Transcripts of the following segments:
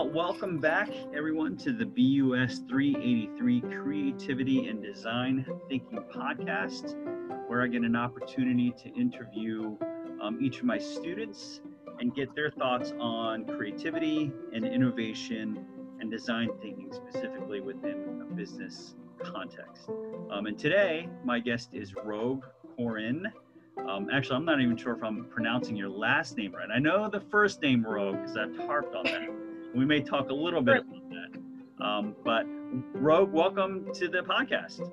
Well, welcome back, everyone, to the BUS 383 Creativity and Design Thinking podcast, where I get an opportunity to interview um, each of my students and get their thoughts on creativity and innovation and design thinking, specifically within a business context. Um, and today, my guest is Rogue Corrin. Um, actually, I'm not even sure if I'm pronouncing your last name right. I know the first name Rogue because I've harped on that. We may talk a little bit about that. Um, but Rogue, welcome to the podcast.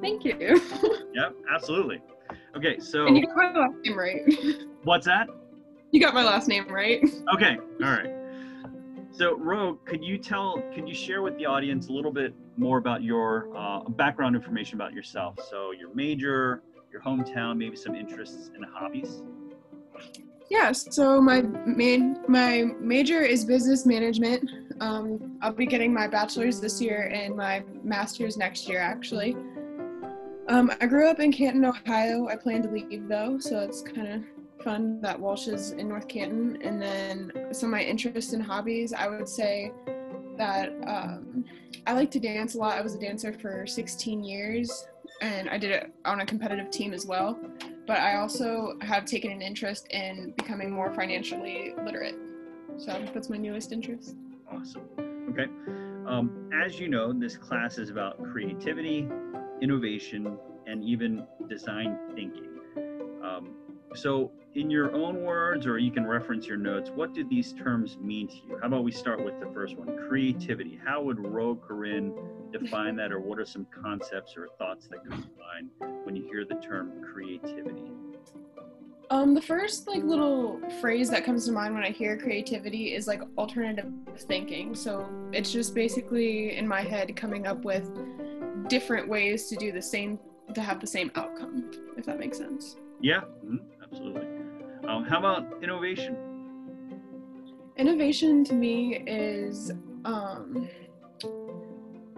Thank you. yep, absolutely. Okay, so and you got my last name right. What's that? You got my last name right. Okay, all right. So, Rogue, could you tell, could you share with the audience a little bit more about your uh, background information about yourself? So, your major, your hometown, maybe some interests and hobbies. Yeah, so my main my major is business management. Um, I'll be getting my bachelor's this year and my master's next year, actually. Um, I grew up in Canton, Ohio. I plan to leave though, so it's kind of fun that Walsh is in North Canton. And then some of my interests and hobbies, I would say that um, I like to dance a lot. I was a dancer for 16 years and I did it on a competitive team as well. But I also have taken an interest in becoming more financially literate. So that's my newest interest. Awesome. Okay. Um, as you know, this class is about creativity, innovation, and even design thinking. Um, so, in your own words, or you can reference your notes, what do these terms mean to you? How about we start with the first one creativity? How would Rogue Corrin define that, or what are some concepts or thoughts that come to mind when you hear the term creativity? Um, the first like little phrase that comes to mind when I hear creativity is like alternative thinking. So it's just basically in my head coming up with different ways to do the same to have the same outcome, if that makes sense. Yeah, mm-hmm, absolutely. Um, how about innovation? Innovation to me is um,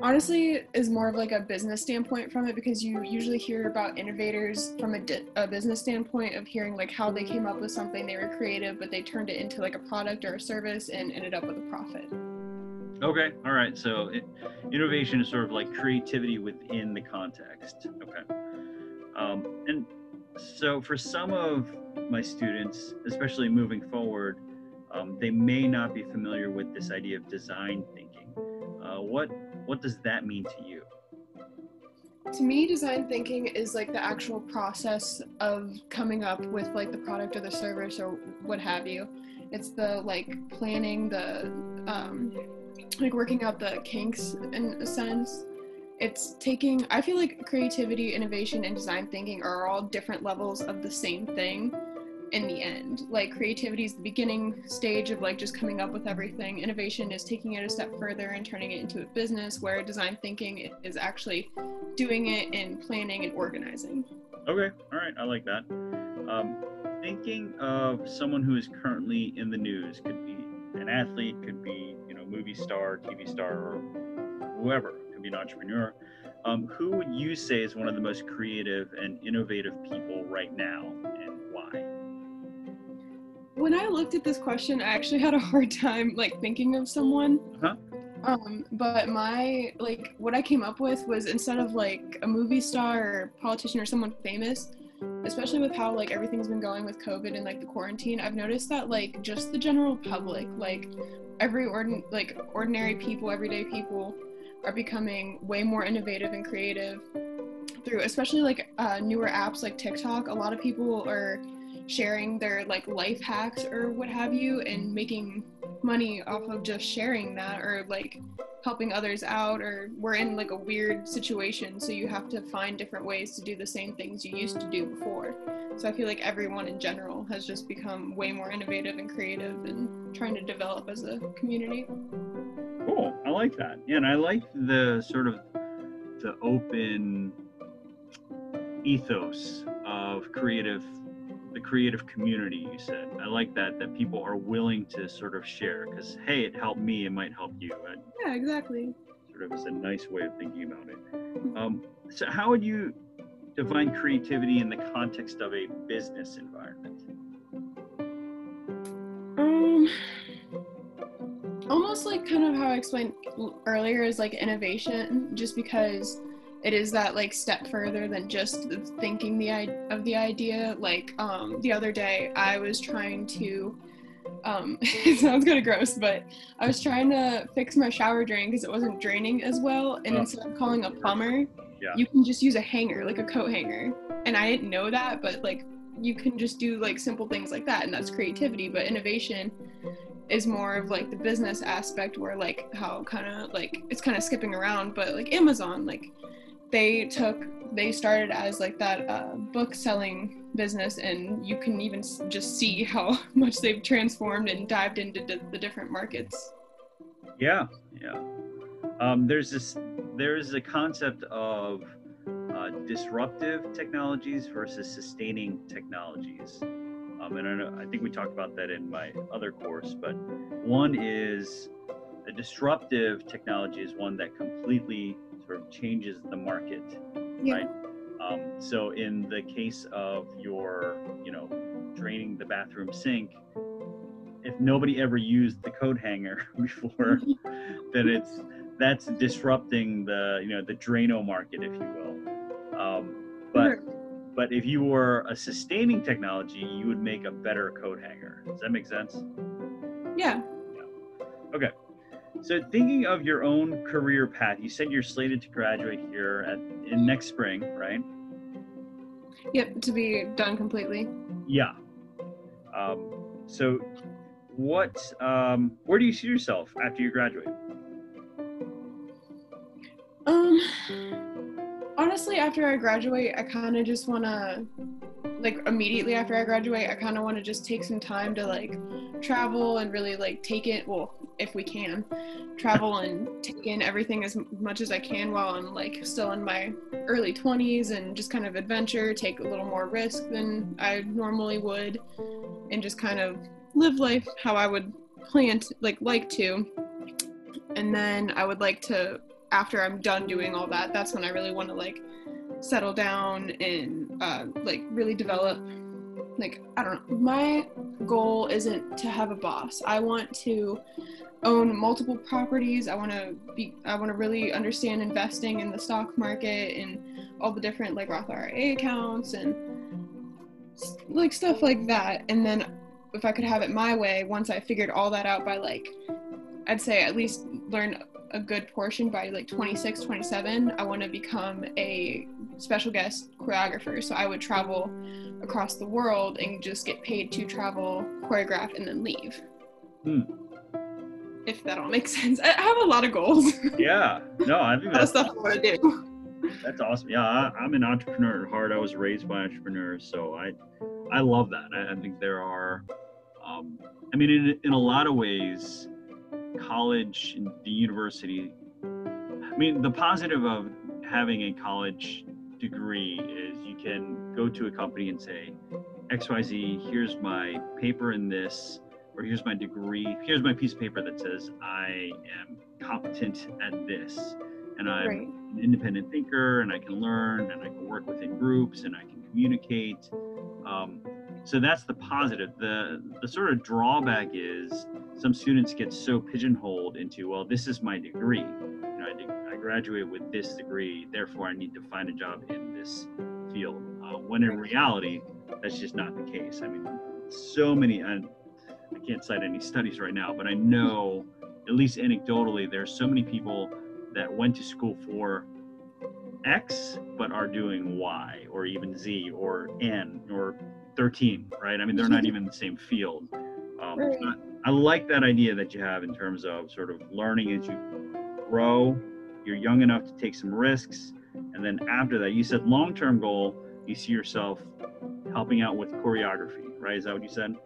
honestly is more of like a business standpoint from it because you usually hear about innovators from a, di- a, business standpoint of hearing like how they came up with something they were creative but they turned it into like a product or a service and ended up with a profit. Okay all right so it, innovation is sort of like creativity within the context okay. Um, and so for some of my students especially moving forward um, they may not be familiar with this idea of design thinking. Uh, what what does that mean to you? To me, design thinking is like the actual process of coming up with like the product or the service or what have you. It's the like planning, the um, like working out the kinks in a sense. It's taking, I feel like creativity, innovation, and design thinking are all different levels of the same thing in the end. Like creativity is the beginning stage of like just coming up with everything. Innovation is taking it a step further and turning it into a business where design thinking is actually doing it in planning and organizing. Okay, all right, I like that. Um, thinking of someone who is currently in the news could be an athlete, could be you know movie star, TV star, or whoever. Could be an entrepreneur. Um, who would you say is one of the most creative and innovative people right now? When I looked at this question, I actually had a hard time like thinking of someone. Huh? Um, but my like what I came up with was instead of like a movie star or politician or someone famous, especially with how like everything's been going with COVID and like the quarantine, I've noticed that like just the general public, like every ordin like ordinary people, everyday people, are becoming way more innovative and creative through especially like uh, newer apps like TikTok. A lot of people are sharing their like life hacks or what have you and making money off of just sharing that or like helping others out or we're in like a weird situation so you have to find different ways to do the same things you used to do before. So i feel like everyone in general has just become way more innovative and creative and trying to develop as a community. Cool. I like that. Yeah and i like the sort of the open ethos of creative the creative community you said. I like that that people are willing to sort of share because hey it helped me it might help you. And yeah exactly. Sort of is a nice way of thinking about it. Um, so how would you define creativity in the context of a business environment? Um almost like kind of how I explained earlier is like innovation, just because it is that like step further than just thinking the of the idea. Like um, the other day, I was trying to. Um, it sounds kind of gross, but I was trying to fix my shower drain because it wasn't draining as well. And oh. instead of calling a plumber, yeah. you can just use a hanger, like a coat hanger. And I didn't know that, but like you can just do like simple things like that, and that's creativity. But innovation is more of like the business aspect, where like how kind of like it's kind of skipping around, but like Amazon, like they took they started as like that uh, book selling business and you can even just see how much they've transformed and dived into d- the different markets. Yeah yeah. Um, there's this there's a concept of uh, disruptive technologies versus sustaining technologies. Um, and I, know, I think we talked about that in my other course but one is a disruptive technology is one that completely changes the market, yeah. right? Um, so in the case of your, you know, draining the bathroom sink, if nobody ever used the coat hanger before, then it's that's disrupting the you know the Drano market, if you will. Um, but but if you were a sustaining technology, you would make a better coat hanger. Does that make sense? Yeah. yeah. Okay. So, thinking of your own career path, you said you're slated to graduate here at in next spring, right? Yep, to be done completely. Yeah. Um, so, what? Um, where do you see yourself after you graduate? Um, honestly, after I graduate, I kind of just want to, like, immediately after I graduate, I kind of want to just take some time to like travel and really like take it. Well, if we can travel and take in everything as much as I can while I'm like still in my early 20s and just kind of adventure, take a little more risk than I normally would, and just kind of live life how I would plan to, like like to. And then I would like to after I'm done doing all that, that's when I really want to like settle down and uh, like really develop like I don't know. My goal isn't to have a boss. I want to own multiple properties. I want to be I want to really understand investing in the stock market and all the different like Roth IRA accounts and like stuff like that. And then if I could have it my way, once I figured all that out by like I'd say at least learn a good portion by like 26, 27, I want to become a special guest choreographer. So I would travel across the world and just get paid to travel, choreograph, and then leave. Hmm if that all makes sense. I have a lot of goals. Yeah, no, I think that's stuff I want to do. That's awesome. Yeah, I, am an entrepreneur at heart. I was raised by entrepreneurs, so I, I love that. I, I think there are, um, I mean, in in a lot of ways, college and the university. I mean, the positive of having a college degree is you can go to a company and say, XYZ, here's my paper in this or here's my degree, here's my piece of paper that says I am competent at this, and I'm right. an independent thinker, and I can learn, and I can work within groups, and I can communicate. Um, so that's the positive. The the sort of drawback is some students get so pigeonholed into, well, this is my degree. You know, I, I graduate with this degree, therefore I need to find a job in this field. Uh, when in reality, that's just not the case. I mean, so many. And I can't cite any studies right now, but I know, at least anecdotally, there are so many people that went to school for X but are doing Y or even Z or N or 13, right? I mean, they're not even in the same field. Um, right. I, like that idea that you have in terms of sort of learning as you grow. You're young enough to take some risks. And then after that, you said long term goal, you see yourself helping out with choreography, right? Is that what you said?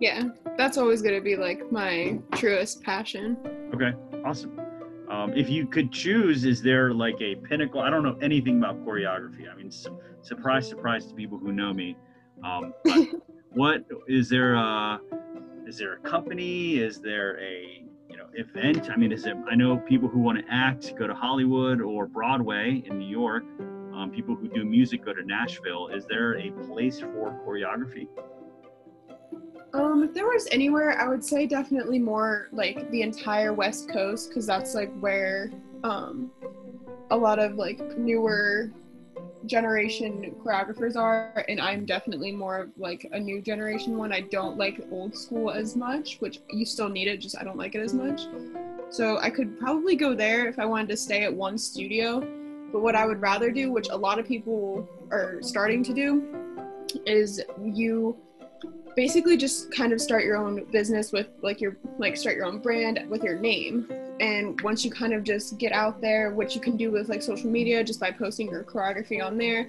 Yeah, that's always going to be like my truest passion. Okay, awesome. Um, if you could choose, is there like a pinnacle? I don't know anything about choreography. I mean, su- surprise, surprise to people who know me. Um, what is there? A, is there a company? Is there a you know event? I mean, is it? I know people who want to act go to Hollywood or Broadway in New York. Um, people who do music go to Nashville. Is there a place for choreography? Um, if there was anywhere, I would say definitely more like the entire West Coast, because that's like where um, a lot of like newer generation choreographers are, and I'm definitely more of like a new generation one. I don't like old school as much, which you still need it, just I don't like it as much. So I could probably go there if I wanted to stay at one studio. But what I would rather do, which a lot of people are starting to do, is you basically just kind of start your own business with like your like start your own brand with your name. And once you kind of just get out there what you can do with like social media just by posting your choreography on there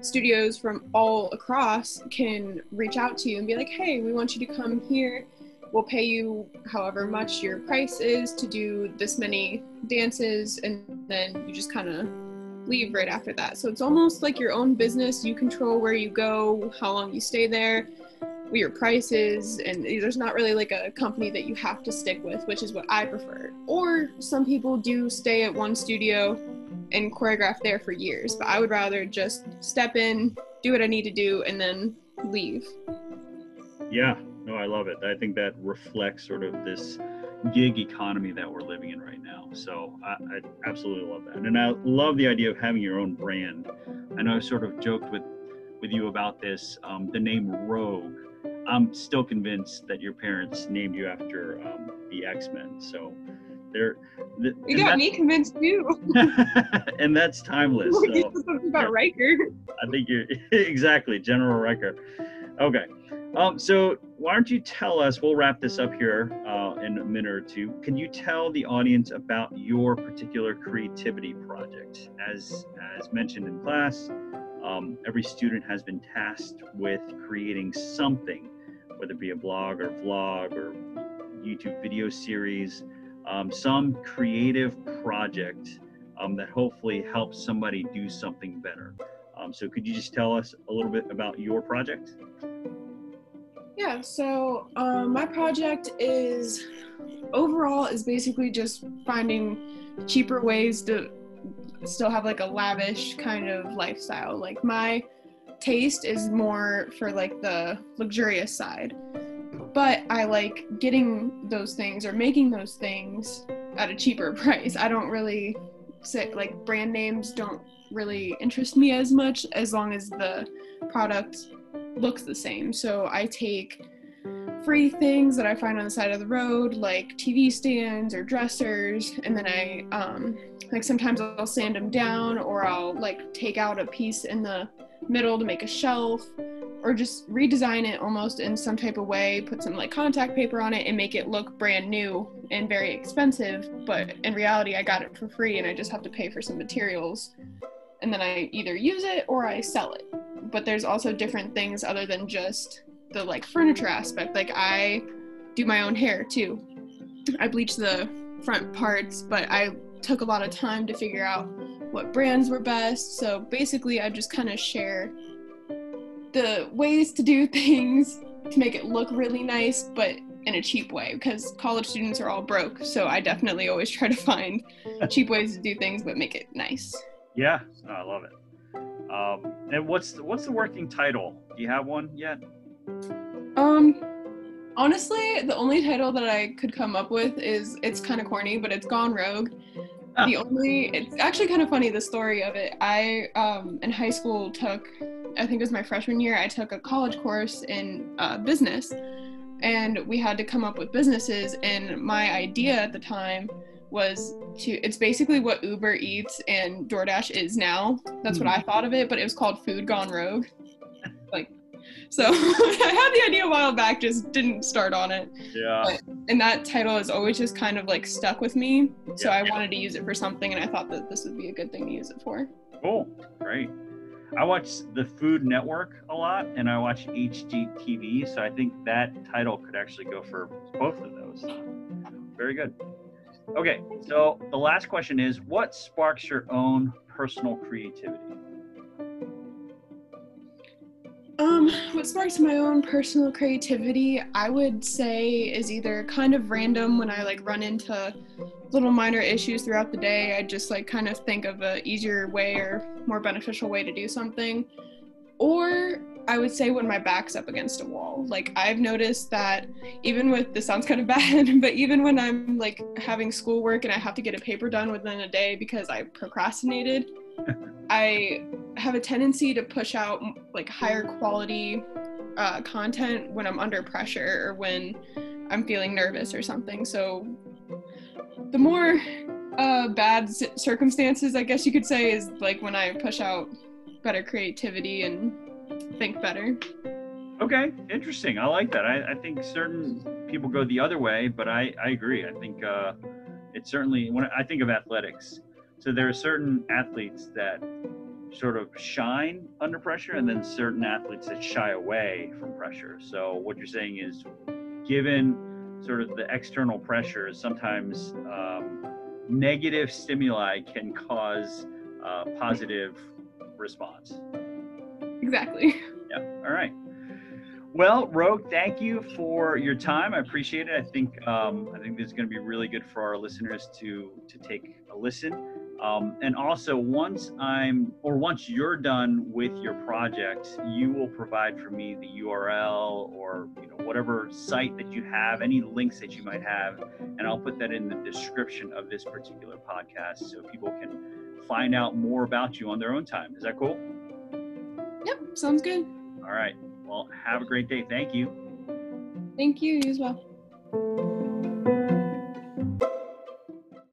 studios from all across can reach out to you and be like hey we want you to come here. We'll pay you however much your price is to do this many dances and then you just kind of leave right after that. So it's almost like your own business. You control where you go how long you stay there your price is and there's not really like a company that you have to stick with which is what i prefer. Or some people do stay at one studio and choreograph there for years but i would rather just step in do what i need to do and then leave. Yeah. No i love it. I think that reflects sort of this gig economy that we're living in right now. So I, I absolutely love that. And i love the idea of having your own brand. I know i sort of joked with with you about this um, the name rogue I'm still convinced that your parents named you after um, the X Men. So they're. The, you got me convinced too. and that's timeless. So. about Riker. I think you're exactly General Riker. Okay. Um, so why don't you tell us? We'll wrap this up here uh, in a minute or two. Can you tell the audience about your particular creativity project? As as mentioned in class, um, every student has been tasked with creating something whether it be a blog or vlog or YouTube video series, um, some creative project um, that hopefully helps somebody do something better. Um, so could you just tell us a little bit about your project? Yeah, so um, my project is overall is basically just finding cheaper ways to still have like a lavish kind of lifestyle. Like my taste is more for like the luxurious side. But I like getting those things or making those things at a cheaper price. I don't really say like brand names don't really interest me as much as long as the product looks the same. So I take free things that I find on the side of the road, like TV stands or dressers, and then I um, like sometimes I'll sand them down or I'll like take out a piece in the middle to make a shelf or just redesign it almost in some type of way, put some like contact paper on it and make it look brand new and very expensive. But in reality, I got it for free and I just have to pay for some materials. And then I either use it or I sell it. But there's also different things other than just the like furniture aspect. Like I do my own hair too. I bleach the front parts, but I took a lot of time to figure out what brands were best. So basically, I just kind of share the ways to do things to make it look really nice, but in a cheap way because college students are all broke. So I definitely always try to find cheap ways to do things, but make it nice. Yeah, I love it. Um, and what's the, what's the working title? Do you have one yet? Um, honestly, the only title that I could come up with is it's kind of corny, but it's Gone Rogue. The only it's actually kind of funny the story of it. I um, in high school took i think it was my freshman year i took a college course in uh, business. And we had to come up with businesses and my idea at the time was to it's basically what uber eats and doordash is now. That's what i hmm. thought of it but it was called food gone rogue so I had the idea a while back, just didn't start on it. Yeah. But, and that title has always just kind of like stuck with me. So yeah. I wanted to use it for something, and I thought that this would be a good thing to use it for. Cool. Great. I watch the Food Network a lot, and I watch HGTV. So I think that title could actually go for both of those. Very good. Okay, so the last question is what sparks your own personal creativity? Um, what sparks my own personal creativity, I would say, is either kind of random when I like run into little minor issues throughout the day. I just like kind of think of a easier way or more beneficial way to do something, or I would say when my back's up against a wall. Like I've noticed that even with this sounds kind of bad, but even when I'm like having schoolwork and I have to get a paper done within a day because I procrastinated, I have a tendency to push out like higher quality uh, content when I'm under pressure or when I'm feeling nervous or something. So the more uh, bad circumstances, I guess you could say, is like when I push out better creativity and think better. Okay, interesting. I like that. I, I think certain people go the other way, but I, I agree. I think uh, it's certainly when I think of athletics. So there are certain athletes that sort of shine under pressure, and then certain athletes that shy away from pressure. So what you're saying is, given sort of the external pressures, sometimes um, negative stimuli can cause uh, positive response. Exactly. Yeah. All right. Well, Rogue, thank you for your time. I appreciate it. I think um, I think this is going to be really good for our listeners to to take a listen. Um, and also, once I'm or once you're done with your project, you will provide for me the URL or you know whatever site that you have, any links that you might have, and I'll put that in the description of this particular podcast so people can find out more about you on their own time. Is that cool? Yep, sounds good. All right. Well, have a great day. Thank you. Thank you, you as well.